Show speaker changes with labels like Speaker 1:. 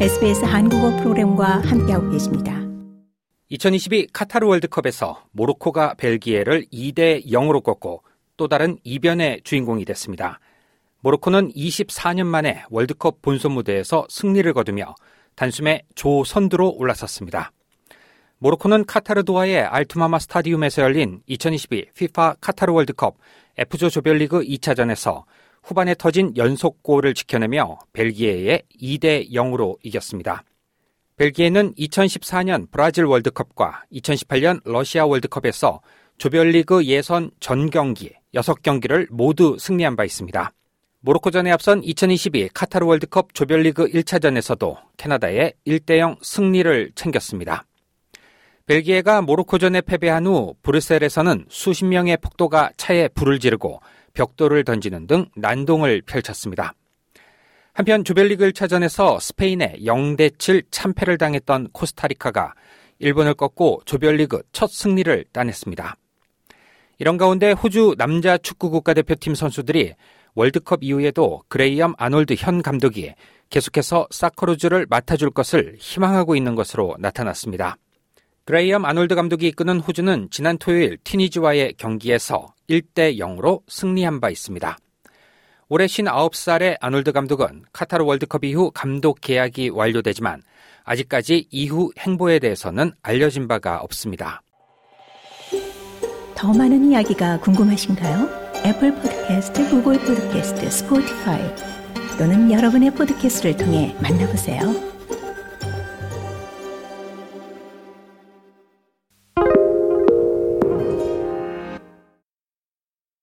Speaker 1: SBS 한국어 프로그램과 함께하고 계십니다.
Speaker 2: 2022 카타르 월드컵에서 모로코가 벨기에를 2대 0으로 꺾고 또 다른 이변의 주인공이 됐습니다. 모로코는 24년 만에 월드컵 본선 무대에서 승리를 거두며 단숨에 조선두로 올라섰습니다. 모로코는 카타르 도하의 알투마마 스타디움에서 열린 2022 FIFA 카타르 월드컵 F조 조별리그 2차전에서 후반에 터진 연속골을 지켜내며 벨기에에 2대 0으로 이겼습니다. 벨기에는 2014년 브라질 월드컵과 2018년 러시아 월드컵에서 조별리그 예선 전 경기 6경기를 모두 승리한 바 있습니다. 모로코전에 앞선 2022 카타르 월드컵 조별리그 1차전에서도 캐나다의 1대0 승리를 챙겼습니다. 벨기에가 모로코전에 패배한 후 브뤼셀에서는 수십 명의 폭도가 차에 불을 지르고 벽돌을 던지는 등 난동을 펼쳤습니다. 한편 조별리그 1차전에서 스페인에 0대7 참패를 당했던 코스타리카가 일본을 꺾고 조별리그 첫 승리를 따냈습니다. 이런 가운데 호주 남자 축구 국가대표팀 선수들이 월드컵 이후에도 그레이엄 아놀드 현 감독이 계속해서 사커루즈를 맡아줄 것을 희망하고 있는 것으로 나타났습니다. 그레이엄 아놀드 감독이 이끄는 호주는 지난 토요일 튀니지와의 경기에서 1대 0으로 승리한 바 있습니다. 올해 59살의 아놀드 감독은 카타르 월드컵 이후 감독 계약이 완료되지만 아직까지 이후 행보에 대해서는 알려진 바가 없습니다.
Speaker 1: 더 많은 이야기가 궁금하신가요? Apple Podcast, Google Podcast, Spotify 또는 여러분의 podcast를 통해 만나보세요.